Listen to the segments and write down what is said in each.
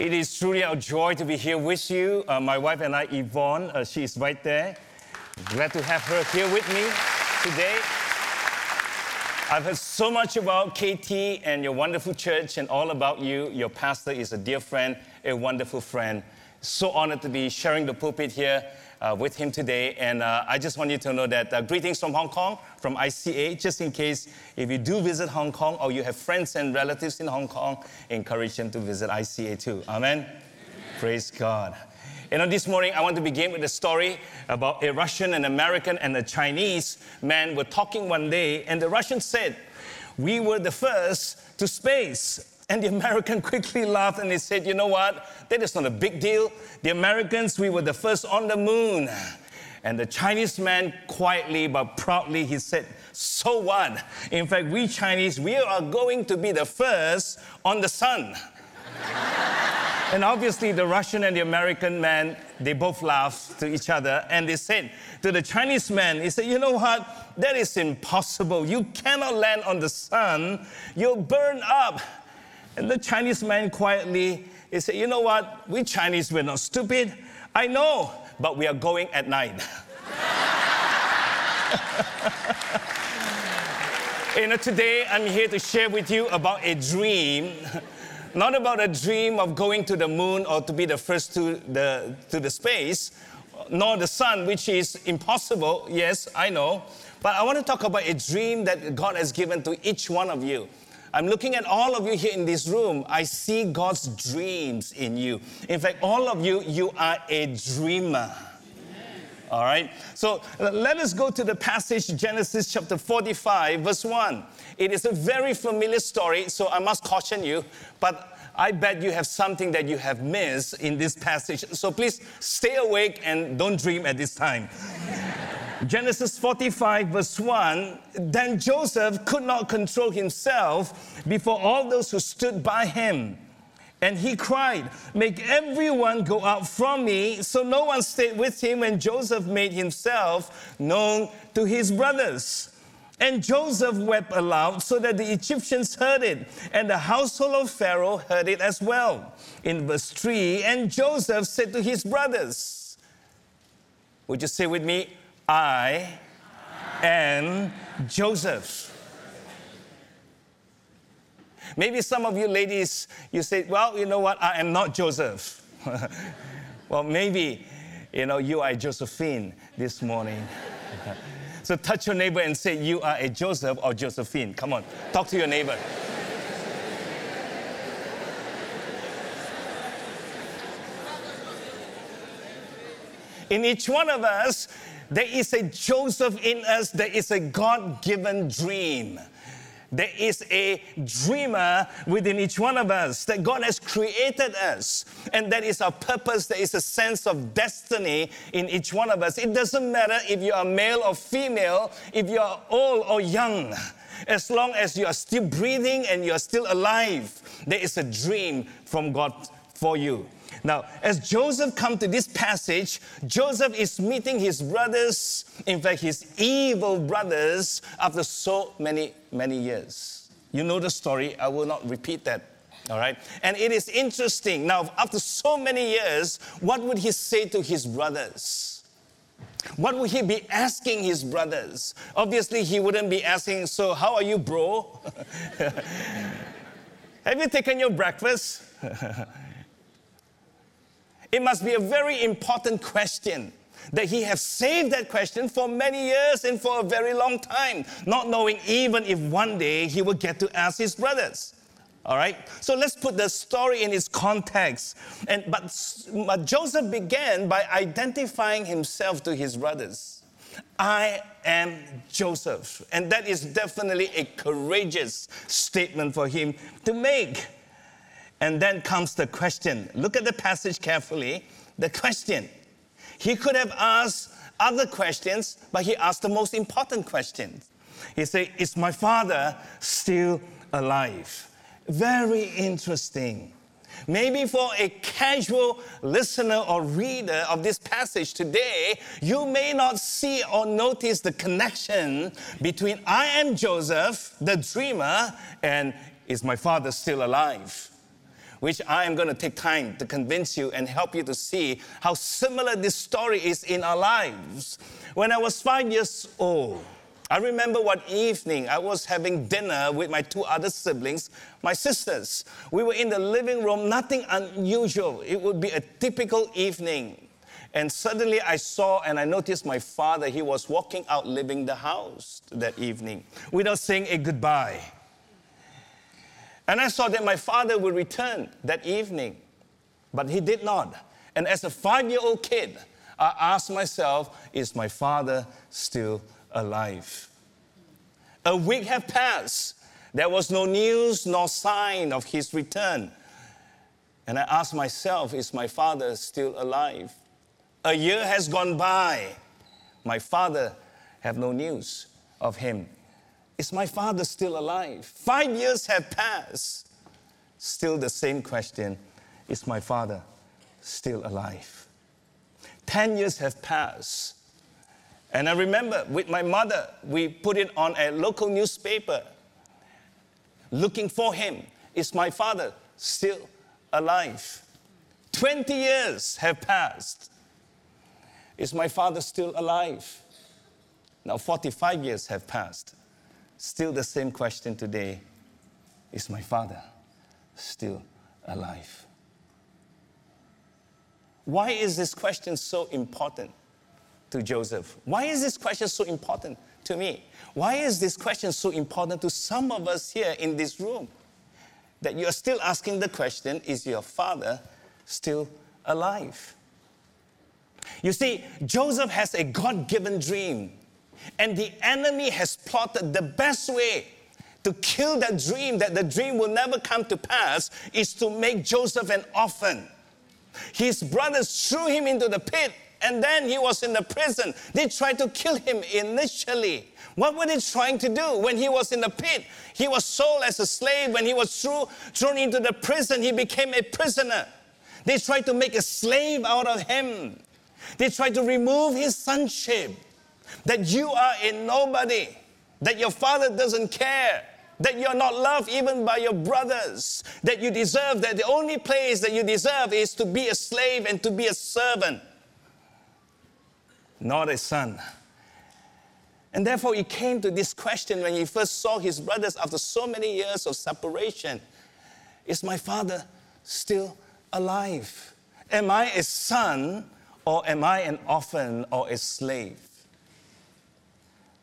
It is truly our joy to be here with you. Uh, my wife and I, Yvonne, uh, she is right there. Glad to have her here with me today. I've heard so much about KT and your wonderful church and all about you. Your pastor is a dear friend, a wonderful friend. So honored to be sharing the pulpit here uh, with him today. And uh, I just want you to know that uh, greetings from Hong Kong, from ICA, just in case if you do visit Hong Kong or you have friends and relatives in Hong Kong, encourage them to visit ICA too. Amen? Amen. Praise God. You know, this morning I want to begin with a story about a Russian, an American, and a Chinese man were talking one day, and the Russian said, We were the first to space. And the American quickly laughed and he said, You know what? That is not a big deal. The Americans, we were the first on the moon. And the Chinese man quietly but proudly he said, So what? In fact, we Chinese, we are going to be the first on the sun. And obviously, the Russian and the American man, they both laughed to each other and they said to the Chinese man, he said, You know what? That is impossible. You cannot land on the sun, you'll burn up. And the Chinese man quietly, he said, You know what? We Chinese, we're not stupid. I know, but we are going at night. you know, today I'm here to share with you about a dream not about a dream of going to the moon or to be the first to the, to the space, nor the sun, which is impossible. Yes, I know. But I want to talk about a dream that God has given to each one of you. I'm looking at all of you here in this room. I see God's dreams in you. In fact, all of you, you are a dreamer. All right? So let us go to the passage, Genesis chapter 45, verse 1. It is a very familiar story, so I must caution you, but I bet you have something that you have missed in this passage. So please stay awake and don't dream at this time. Genesis 45, verse 1 Then Joseph could not control himself before all those who stood by him. And he cried, Make everyone go out from me. So no one stayed with him, and Joseph made himself known to his brothers. And Joseph wept aloud so that the Egyptians heard it, and the household of Pharaoh heard it as well. In verse 3, and Joseph said to his brothers, Would you say with me, I am Joseph? Maybe some of you ladies, you say, well, you know what, I am not Joseph. well, maybe, you know, you are Josephine this morning. so touch your neighbor and say, you are a Joseph or Josephine. Come on, talk to your neighbor. In each one of us, there is a Joseph in us, there is a God given dream. There is a dreamer within each one of us that God has created us. And that is our purpose. There is a sense of destiny in each one of us. It doesn't matter if you are male or female, if you are old or young. As long as you are still breathing and you are still alive, there is a dream from God for you. Now, as Joseph come to this passage, Joseph is meeting his brothers, in fact, his evil brothers, after so many, many years. You know the story, I will not repeat that. All right? And it is interesting. Now, after so many years, what would he say to his brothers? What would he be asking his brothers? Obviously, he wouldn't be asking, So, how are you, bro? Have you taken your breakfast? It must be a very important question that he has saved that question for many years and for a very long time, not knowing even if one day he will get to ask his brothers. All right? So let's put the story in its context. And, but, but Joseph began by identifying himself to his brothers. I am Joseph. And that is definitely a courageous statement for him to make. And then comes the question. Look at the passage carefully. The question. He could have asked other questions, but he asked the most important question. He said, Is my father still alive? Very interesting. Maybe for a casual listener or reader of this passage today, you may not see or notice the connection between I am Joseph, the dreamer, and is my father still alive? Which I am going to take time to convince you and help you to see how similar this story is in our lives. When I was five years old, I remember one evening I was having dinner with my two other siblings, my sisters. We were in the living room, nothing unusual. It would be a typical evening. And suddenly I saw and I noticed my father, he was walking out leaving the house that evening without saying a goodbye. And I saw that my father would return that evening, but he did not. And as a five year old kid, I asked myself, is my father still alive? A week had passed. There was no news nor sign of his return. And I asked myself, is my father still alive? A year has gone by. My father have no news of him. Is my father still alive? Five years have passed. Still the same question Is my father still alive? Ten years have passed. And I remember with my mother, we put it on a local newspaper looking for him. Is my father still alive? 20 years have passed. Is my father still alive? Now, 45 years have passed. Still the same question today Is my father still alive? Why is this question so important to Joseph? Why is this question so important to me? Why is this question so important to some of us here in this room? That you're still asking the question Is your father still alive? You see, Joseph has a God given dream, and the enemy has plotted the best way to kill that dream, that the dream will never come to pass, is to make Joseph an orphan. His brothers threw him into the pit, and then he was in the prison. They tried to kill him initially. What were they trying to do when he was in the pit? He was sold as a slave. When he was thrown into the prison, he became a prisoner. They tried to make a slave out of him. They tried to remove his sonship, that you are a nobody, that your father doesn't care, that you're not loved even by your brothers, that you deserve, that the only place that you deserve is to be a slave and to be a servant, not a son. And therefore, he came to this question when he first saw his brothers after so many years of separation Is my father still alive? Am I a son or am I an orphan or a slave?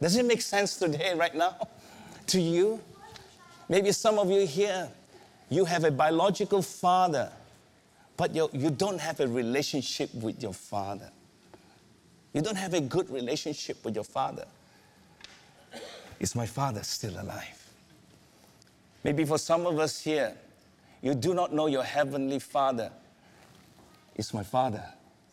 Does it make sense today, right now, to you? Maybe some of you here, you have a biological father, but you, you don't have a relationship with your father. You don't have a good relationship with your father. Is my father still alive? Maybe for some of us here, you do not know your heavenly father. Is my father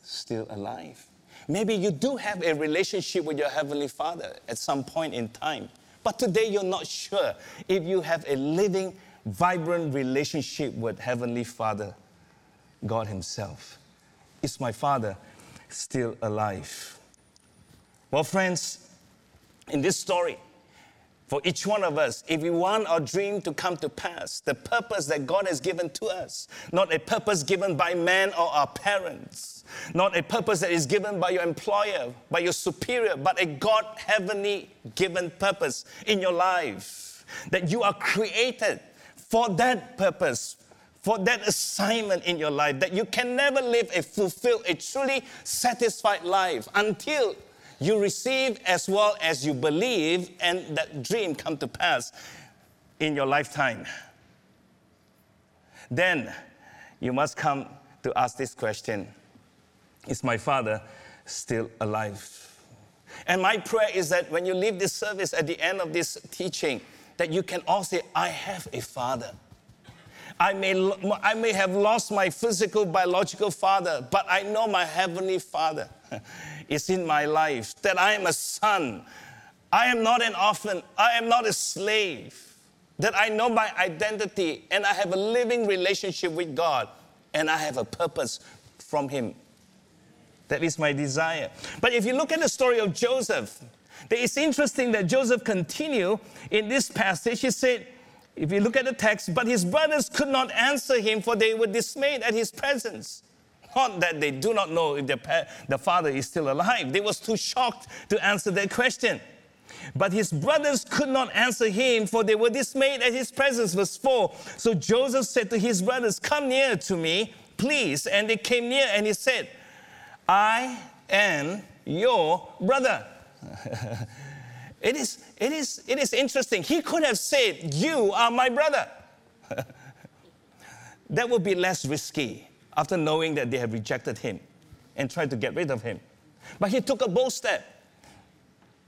still alive. Maybe you do have a relationship with your Heavenly Father at some point in time, but today you're not sure if you have a living, vibrant relationship with Heavenly Father, God Himself. Is my Father still alive? Well, friends, in this story, for each one of us, if we want our dream to come to pass, the purpose that God has given to us, not a purpose given by man or our parents, not a purpose that is given by your employer, by your superior, but a God heavenly given purpose in your life. That you are created for that purpose, for that assignment in your life, that you can never live a fulfilled, a truly satisfied life until you receive as well as you believe, and that dream come to pass in your lifetime. Then you must come to ask this question Is my father still alive? And my prayer is that when you leave this service at the end of this teaching, that you can all say, I have a father. I may, I may have lost my physical, biological father, but I know my heavenly father is in my life, that I am a son. I am not an orphan. I am not a slave. That I know my identity and I have a living relationship with God and I have a purpose from Him. That is my desire. But if you look at the story of Joseph, it's interesting that Joseph continued in this passage. He said, if you look at the text, but his brothers could not answer him, for they were dismayed at his presence. That they do not know if pa- the father is still alive. They was too shocked to answer that question. But his brothers could not answer him, for they were dismayed at his presence. Verse 4. So Joseph said to his brothers, Come near to me, please. And they came near, and he said, I am your brother. it, is, it, is, it is interesting. He could have said, You are my brother. that would be less risky after knowing that they have rejected him and tried to get rid of him. But he took a bold step.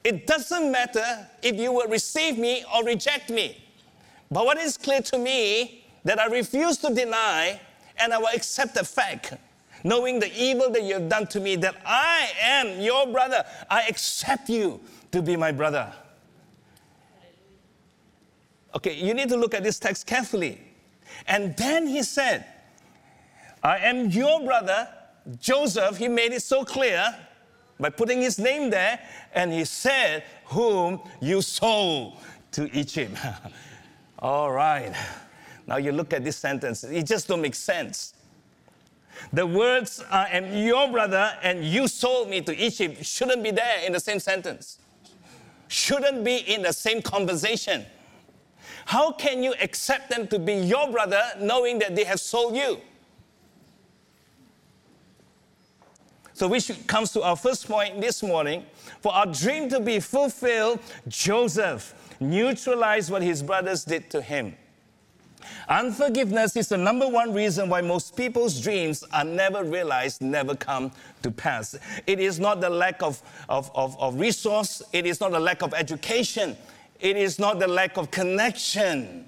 It doesn't matter if you will receive me or reject me. But what is clear to me that I refuse to deny and I will accept the fact, knowing the evil that you have done to me, that I am your brother. I accept you to be my brother. Okay, you need to look at this text carefully. And then he said, I am your brother, Joseph. He made it so clear by putting his name there, and he said, Whom you sold to Egypt. All right. Now you look at this sentence, it just don't make sense. The words, I am your brother and you sold me to Egypt, shouldn't be there in the same sentence, shouldn't be in the same conversation. How can you accept them to be your brother knowing that they have sold you? So, which comes to our first point this morning. For our dream to be fulfilled, Joseph neutralized what his brothers did to him. Unforgiveness is the number one reason why most people's dreams are never realized, never come to pass. It is not the lack of, of, of, of resource, it is not the lack of education, it is not the lack of connection.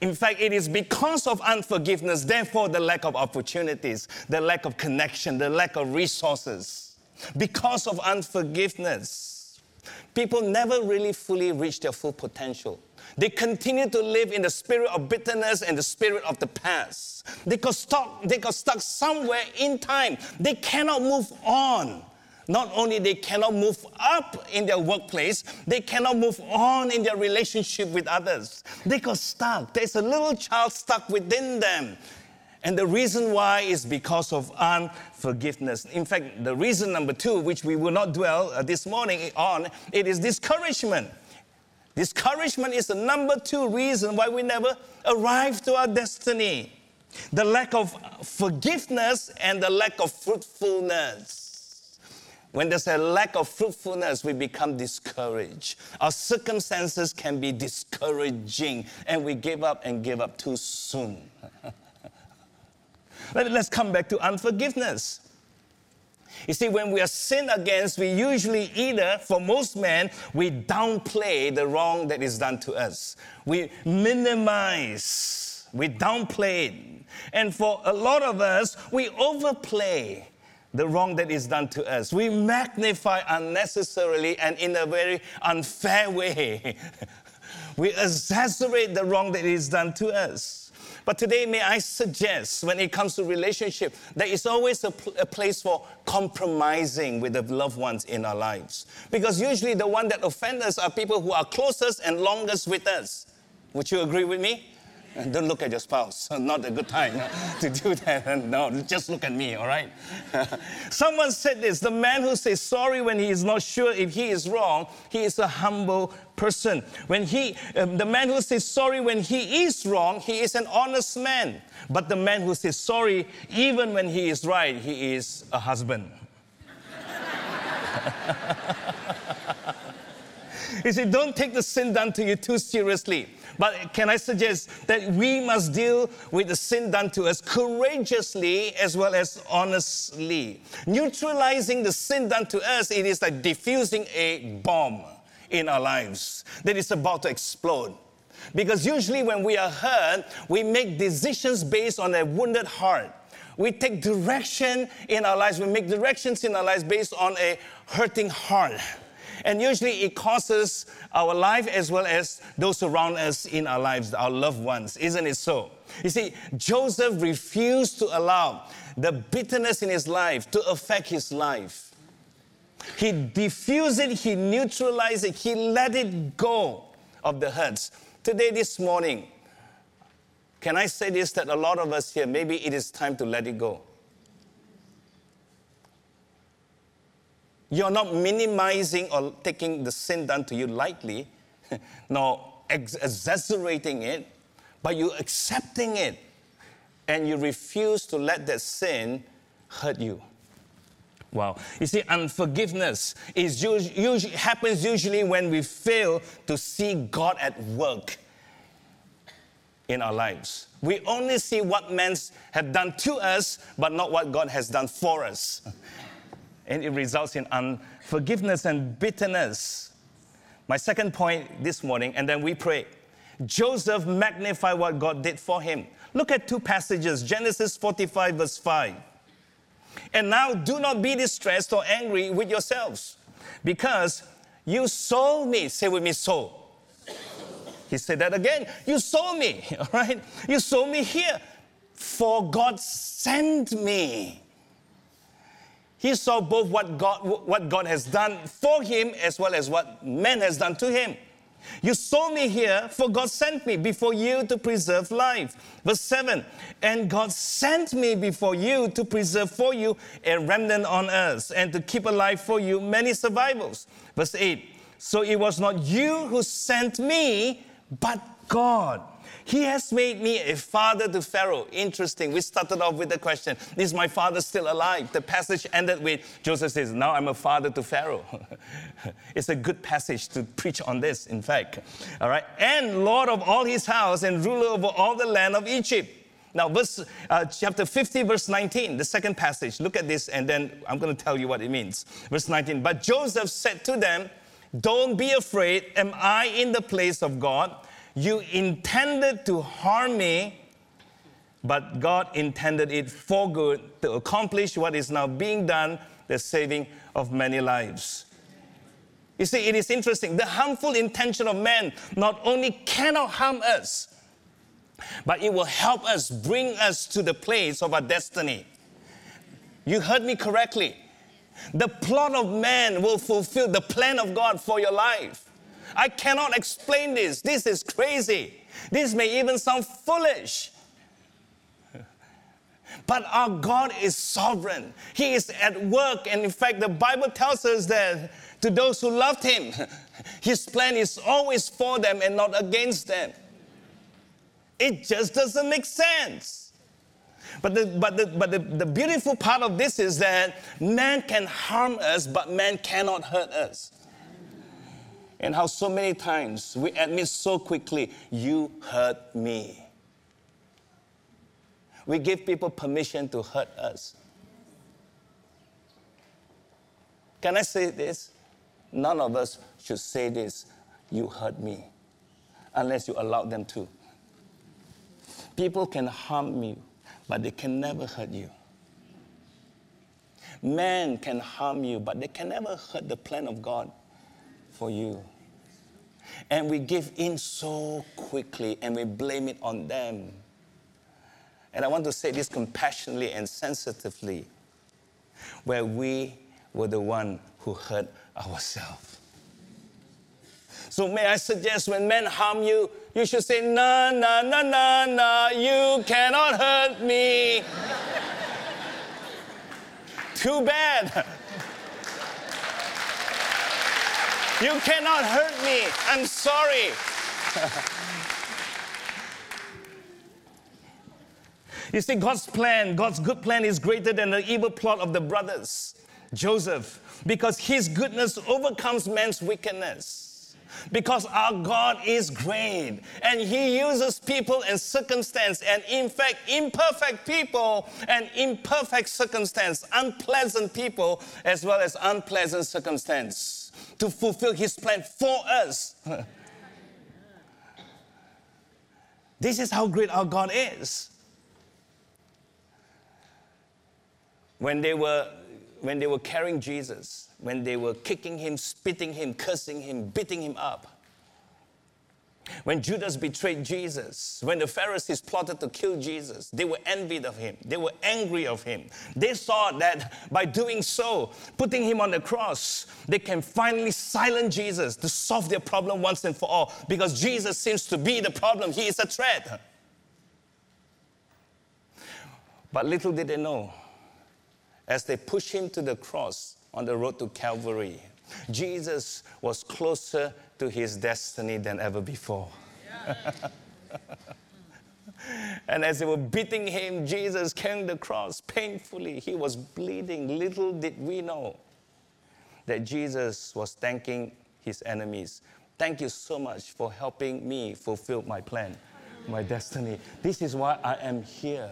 In fact, it is because of unforgiveness, therefore, the lack of opportunities, the lack of connection, the lack of resources. Because of unforgiveness, people never really fully reach their full potential. They continue to live in the spirit of bitterness and the spirit of the past. They got stuck, they got stuck somewhere in time. They cannot move on. Not only they cannot move up in their workplace, they cannot move on in their relationship with others. They got stuck. There's a little child stuck within them. And the reason why is because of unforgiveness. In fact, the reason number two, which we will not dwell uh, this morning on, it is discouragement. Discouragement is the number two reason why we never arrive to our destiny. The lack of forgiveness and the lack of fruitfulness. When there's a lack of fruitfulness, we become discouraged. Our circumstances can be discouraging, and we give up and give up too soon. Let's come back to unforgiveness. You see, when we are sinned against, we usually either, for most men, we downplay the wrong that is done to us. We minimize, we downplay it. And for a lot of us, we overplay the wrong that is done to us. We magnify unnecessarily and in a very unfair way. we exaggerate the wrong that is done to us. But today, may I suggest, when it comes to relationship, there is always a, pl- a, place for compromising with the loved ones in our lives. Because usually the one that offend us are people who are closest and longest with us. Would you agree with me? And don't look at your spouse. Not a good time to do that. No, just look at me, all right? Someone said this the man who says sorry when he is not sure if he is wrong, he is a humble person. When he, um, the man who says sorry when he is wrong, he is an honest man. But the man who says sorry even when he is right, he is a husband. You said, don't take the sin done to you too seriously. But can I suggest that we must deal with the sin done to us courageously as well as honestly? Neutralizing the sin done to us, it is like diffusing a bomb in our lives that is about to explode. Because usually when we are hurt, we make decisions based on a wounded heart. We take direction in our lives, we make directions in our lives based on a hurting heart. And usually it causes our life as well as those around us in our lives, our loved ones. Isn't it so? You see, Joseph refused to allow the bitterness in his life to affect his life. He diffused it, he neutralized it, he let it go of the hurts. Today, this morning, can I say this that a lot of us here, maybe it is time to let it go? You're not minimizing or taking the sin done to you lightly, nor ex- exaggerating it, but you're accepting it and you refuse to let that sin hurt you. Wow. You see, unforgiveness is happens usually when we fail to see God at work in our lives. We only see what men have done to us, but not what God has done for us. And it results in unforgiveness and bitterness. My second point this morning, and then we pray. Joseph magnified what God did for him. Look at two passages Genesis 45, verse 5. And now do not be distressed or angry with yourselves, because you sold me. Say with me, sold. He said that again. You sold me, all right? You sold me here. For God sent me. He saw both what God, what God has done for him as well as what man has done to him. You saw me here, for God sent me before you to preserve life. Verse 7 And God sent me before you to preserve for you a remnant on earth and to keep alive for you many survivals. Verse 8 So it was not you who sent me, but God. He has made me a father to Pharaoh. Interesting. We started off with the question Is my father still alive? The passage ended with Joseph says, Now I'm a father to Pharaoh. it's a good passage to preach on this, in fact. All right. And Lord of all his house and ruler over all the land of Egypt. Now, verse, uh, chapter 50, verse 19, the second passage. Look at this, and then I'm going to tell you what it means. Verse 19. But Joseph said to them, Don't be afraid. Am I in the place of God? You intended to harm me, but God intended it for good to accomplish what is now being done the saving of many lives. You see, it is interesting. The harmful intention of man not only cannot harm us, but it will help us bring us to the place of our destiny. You heard me correctly. The plot of man will fulfill the plan of God for your life. I cannot explain this. This is crazy. This may even sound foolish. But our God is sovereign. He is at work. And in fact, the Bible tells us that to those who loved Him, His plan is always for them and not against them. It just doesn't make sense. But, the, but, the, but the, the beautiful part of this is that man can harm us, but man cannot hurt us and how so many times we admit so quickly, You hurt me. We give people permission to hurt us. Can I say this? None of us should say this, You hurt me, unless you allow them to. People can harm you, but they can never hurt you. Man can harm you, but they can never hurt the plan of God for you. And we give in so quickly and we blame it on them. And I want to say this compassionately and sensitively, where we were the one who hurt ourselves. So may I suggest when men harm you, you should say, na, na, na, na, na, you cannot hurt me. Too bad. You cannot hurt me. I'm sorry. you see, God's plan, God's good plan is greater than the evil plot of the brothers, Joseph, because his goodness overcomes man's wickedness. Because our God is great and He uses people and circumstance, and in fact, imperfect people and imperfect circumstance, unpleasant people as well as unpleasant circumstance to fulfill His plan for us. this is how great our God is. When they were, when they were carrying Jesus, when they were kicking him, spitting him, cursing him, beating him up, When Judas betrayed Jesus, when the Pharisees plotted to kill Jesus, they were envied of him. They were angry of him. They thought that by doing so, putting him on the cross, they can finally silence Jesus to solve their problem once and for all because Jesus seems to be the problem. He is a threat. But little did they know, as they pushed him to the cross on the road to Calvary, Jesus was closer to his destiny than ever before. and as they were beating him, Jesus carrying the cross painfully, he was bleeding. Little did we know that Jesus was thanking his enemies. Thank you so much for helping me fulfill my plan, my destiny. This is why I am here.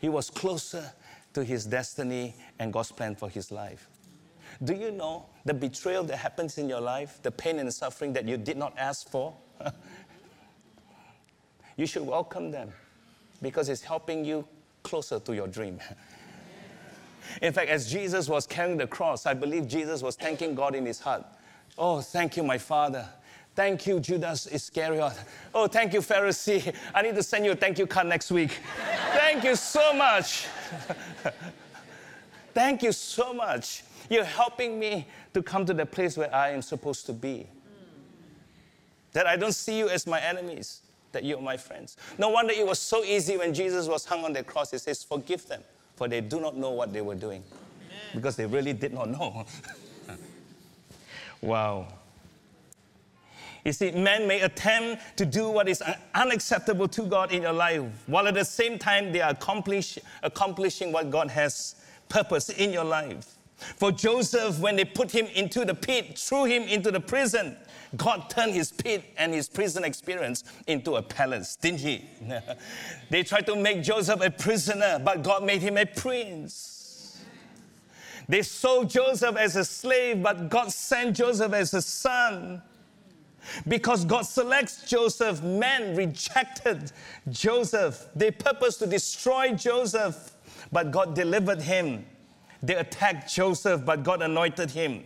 He was closer to his destiny and God's plan for his life. Do you know the betrayal that happens in your life, the pain and suffering that you did not ask for? you should welcome them because it's helping you closer to your dream. In fact, as Jesus was carrying the cross, I believe Jesus was thanking God in his heart. Oh, thank you, my Father. Thank you, Judas Iscariot. Oh, thank you, Pharisee. I need to send you a thank you card next week. thank you so much. Thank you so much. You're helping me to come to the place where I am supposed to be. That I don't see you as my enemies, that you're my friends. No wonder it was so easy when Jesus was hung on the cross. He says, Forgive them, for they do not know what they were doing. Because they really did not know. wow. You see, men may attempt to do what is unacceptable to God in your life, while at the same time they are accomplish, accomplishing what God has purpose in your life. For Joseph, when they put him into the pit, threw him into the prison, God turned his pit and his prison experience into a palace, didn't he? they tried to make Joseph a prisoner, but God made him a prince. They sold Joseph as a slave, but God sent Joseph as a son. Because God selects Joseph, men rejected Joseph. They purposed to destroy Joseph, but God delivered him they attacked Joseph, but God anointed him.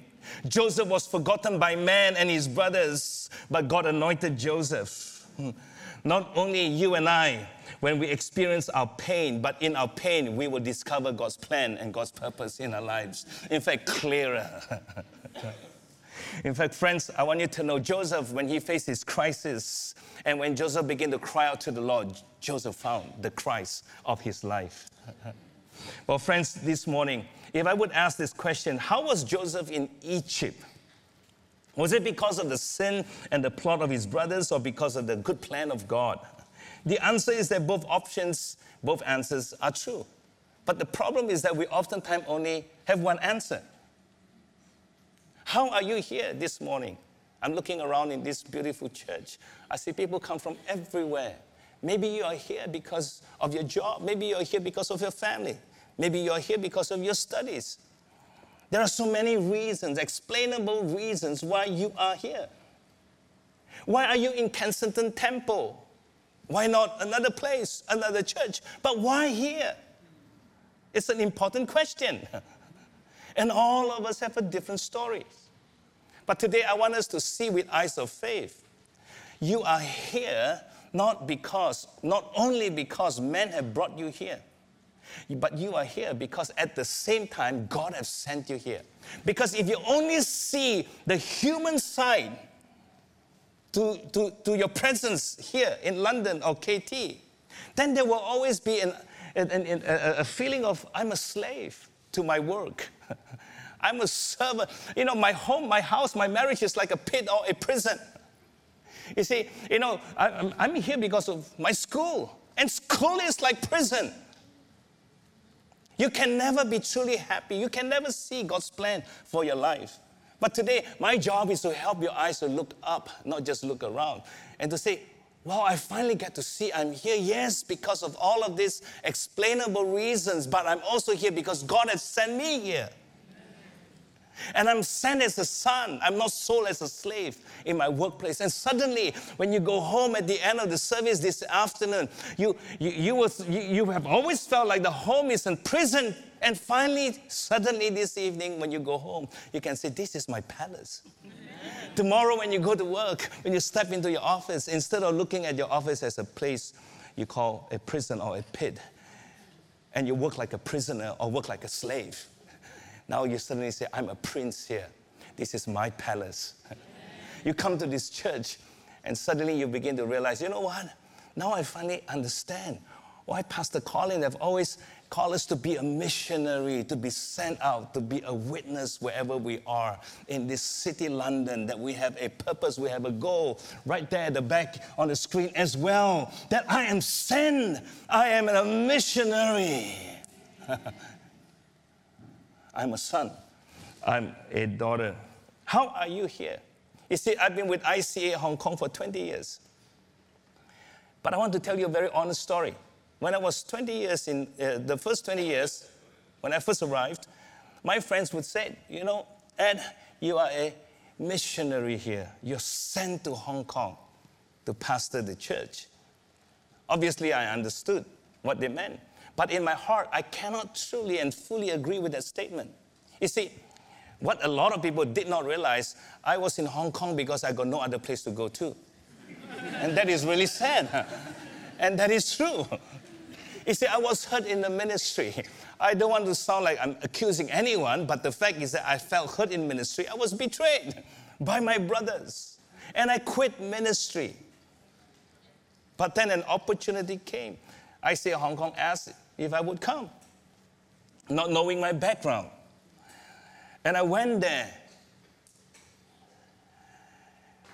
Joseph was forgotten by man and his brothers, but God anointed Joseph. Hmm. Not only you and I, when we experience our pain, but in our pain, we will discover God's plan and God's purpose in our lives. In fact, clearer. in fact, friends, I want you to know Joseph, when he faced his crisis, and when Joseph began to cry out to the Lord, Joseph found the Christ of his life. well, friends, this morning, if I would ask this question, how was Joseph in Egypt? Was it because of the sin and the plot of his brothers or because of the good plan of God? The answer is that both options, both answers are true. But the problem is that we oftentimes only have one answer. How are you here this morning? I'm looking around in this beautiful church. I see people come from everywhere. Maybe you are here because of your job. Maybe you are here because of your family. Maybe you're here because of your studies. There are so many reasons, explainable reasons why you are here. Why are you in Kensington Temple? Why not another place, another church? But why here? It's an important question. And all of us have a different story. But today I want us to see with eyes of faith. You are here not because, not only because men have brought you here, but you are here because at the same time, God has sent you here. Because if you only see the human side to, to, to your presence here in London or KT, then there will always be an, an, an, a, a feeling of, I'm a slave to my work. I'm a servant. You know, my home, my house, my marriage is like a pit or a prison. You see, you know, I, I'm here because of my school, and school is like prison. You can never be truly happy. You can never see God's plan for your life. But today, my job is to help your eyes to look up, not just look around, and to say, Wow, I finally get to see I'm here, yes, because of all of these explainable reasons, but I'm also here because God has sent me here. And I'm sent as a son. I'm not sold as a slave in my workplace. And suddenly, when you go home at the end of the service this afternoon, you, you, you, was, you, you have always felt like the home is in prison. And finally, suddenly this evening, when you go home, you can say, This is my palace. Tomorrow, when you go to work, when you step into your office, instead of looking at your office as a place you call a prison or a pit, and you work like a prisoner or work like a slave, now you suddenly say, I'm a prince here. This is my palace. you come to this church, and suddenly you begin to realize, you know what? Now I finally understand why Pastor Colin have always called us to be a missionary, to be sent out, to be a witness wherever we are in this city, London, that we have a purpose, we have a goal right there at the back on the screen as well. That I am sent, I am a missionary. I'm a son, I'm a daughter. How are you here? You see, I've been with ICA Hong Kong for 20 years. But I want to tell you a very honest story. When I was 20 years in uh, the first 20 years, when I first arrived, my friends would say, You know, Ed, you are a missionary here. You're sent to Hong Kong to pastor the church. Obviously, I understood what they meant. But in my heart, I cannot truly and fully agree with that statement. You see, what a lot of people did not realize, I was in Hong Kong because I got no other place to go to. and that is really sad. and that is true. You see, I was hurt in the ministry. I don't want to sound like I'm accusing anyone, but the fact is that I felt hurt in ministry. I was betrayed by my brothers. And I quit ministry. But then an opportunity came. ICA Hong Kong asked if I would come, not knowing my background. And I went there.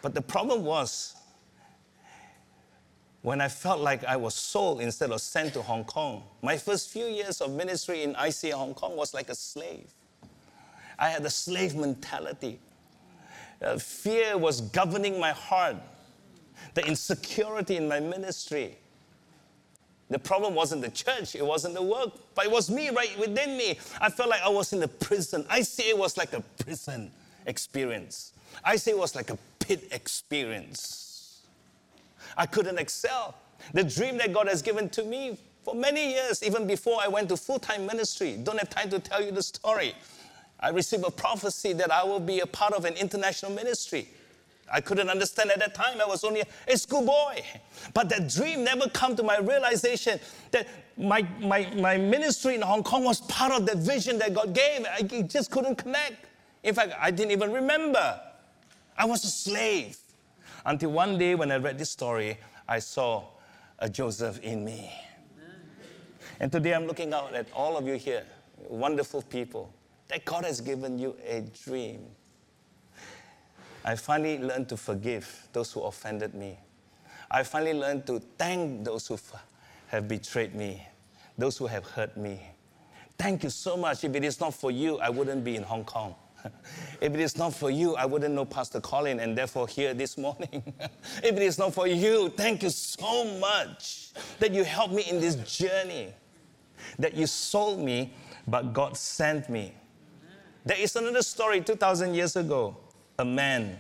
But the problem was, when I felt like I was sold instead of sent to Hong Kong. My first few years of ministry in ICA Hong Kong was like a slave. I had a slave mentality. Uh, fear was governing my heart, the insecurity in my ministry. The problem wasn't the church, it wasn't the work, but it was me right within me. I felt like I was in a prison. I say it was like a prison experience, I say it was like a pit experience. I couldn't excel. The dream that God has given to me for many years, even before I went to full time ministry, don't have time to tell you the story. I received a prophecy that I will be a part of an international ministry. I couldn't understand at that time. I was only a schoolboy. But that dream never come to my realization that my, my, my ministry in Hong Kong was part of that vision that God gave. I just couldn't connect. In fact, I didn't even remember. I was a slave. Until one day when I read this story, I saw a Joseph in me. And today I'm looking out at all of you here, wonderful people, that God has given you a dream. I finally learned to forgive those who offended me. I finally learned to thank those who have betrayed me, those who have hurt me. Thank you so much. If it is not for you, I wouldn't be in Hong Kong. if it is not for you, I wouldn't know Pastor Colin and therefore here this morning. if it is not for you, thank you so much that you helped me in this journey, that you sold me, but God sent me. There is another story 2,000 years ago. A man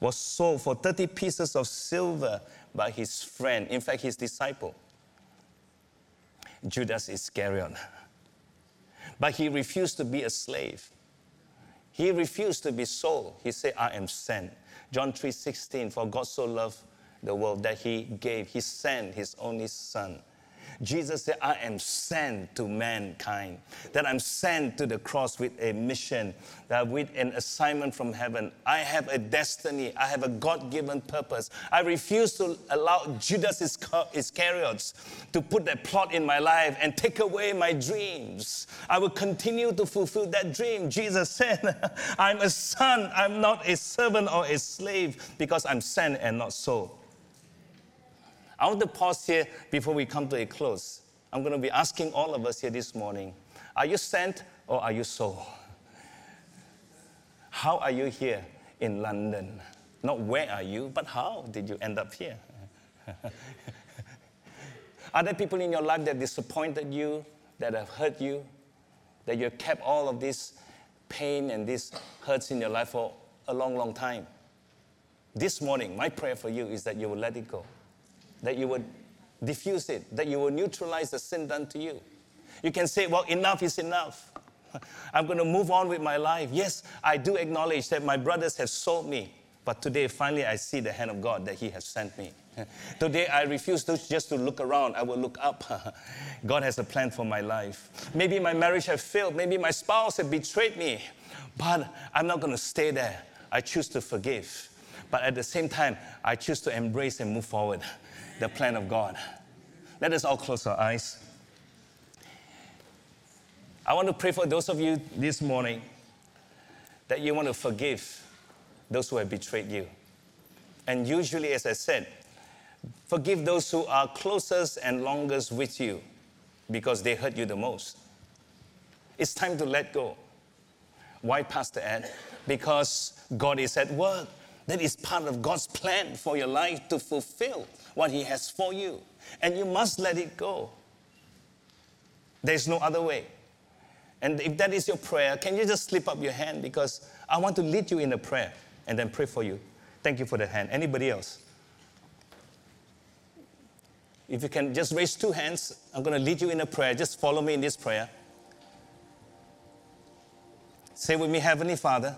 was sold for 30 pieces of silver by his friend, in fact, his disciple, Judas Iscariot. But he refused to be a slave. He refused to be sold. He said, I am sent. John 3 16, for God so loved the world that he gave, he sent his only son Jesus said, I am sent to mankind, that I'm sent to the cross with a mission, that with an assignment from heaven. I have a destiny, I have a God given purpose. I refuse to allow Judas Iscariot to put that plot in my life and take away my dreams. I will continue to fulfill that dream. Jesus said, I'm a son, I'm not a servant or a slave because I'm sent and not sold. I want to pause here before we come to a close. I'm going to be asking all of us here this morning are you sent or are you sold? How are you here in London? Not where are you, but how did you end up here? are there people in your life that disappointed you, that have hurt you, that you have kept all of this pain and these hurts in your life for a long, long time? This morning, my prayer for you is that you will let it go that you would diffuse it, that you will neutralize the sin done to you. You can say, well, enough is enough. I'm going to move on with my life. Yes, I do acknowledge that my brothers have sold me. But today, finally, I see the hand of God that He has sent me. Today, I refuse to just to look around. I will look up. God has a plan for my life. Maybe my marriage has failed. Maybe my spouse has betrayed me. But I'm not going to stay there. I choose to forgive. But at the same time, I choose to embrace and move forward the plan of God. Let us all close our eyes. I want to pray for those of you this morning that you want to forgive those who have betrayed you. And usually, as I said, forgive those who are closest and longest with you because they hurt you the most. It's time to let go. Why, Pastor Ed? Because God is at work. That is part of God's plan for your life to fulfill what He has for you. And you must let it go. There's no other way. And if that is your prayer, can you just slip up your hand? Because I want to lead you in a prayer and then pray for you. Thank you for the hand. Anybody else? If you can just raise two hands, I'm going to lead you in a prayer. Just follow me in this prayer. Say with me, Heavenly Father,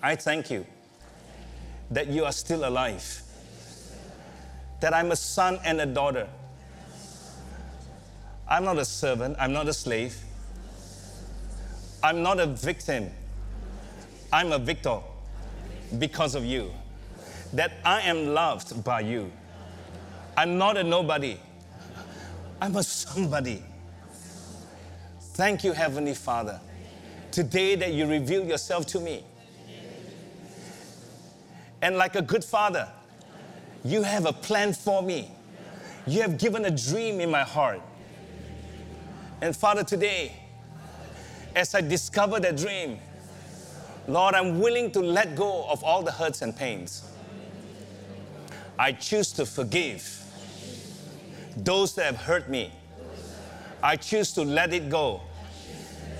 I thank you that you are still alive, that I'm a son and a daughter. I'm not a servant, I'm not a slave, I'm not a victim, I'm a victor because of you. That I am loved by you. I'm not a nobody, I'm a somebody. Thank you, Heavenly Father, today that you reveal yourself to me. And like a good father, you have a plan for me. You have given a dream in my heart. And Father, today, as I discover that dream, Lord, I'm willing to let go of all the hurts and pains. I choose to forgive those that have hurt me. I choose to let it go.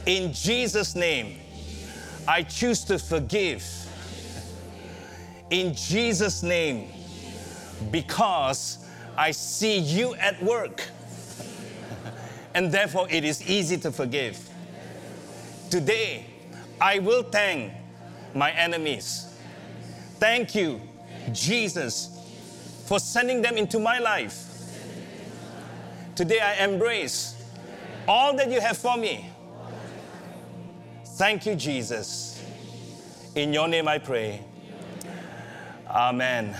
In Jesus' name, I choose to forgive. In Jesus' name, because I see you at work. and therefore, it is easy to forgive. Today, I will thank my enemies. Thank you, Jesus, for sending them into my life. Today, I embrace all that you have for me. Thank you, Jesus. In your name I pray. Amen.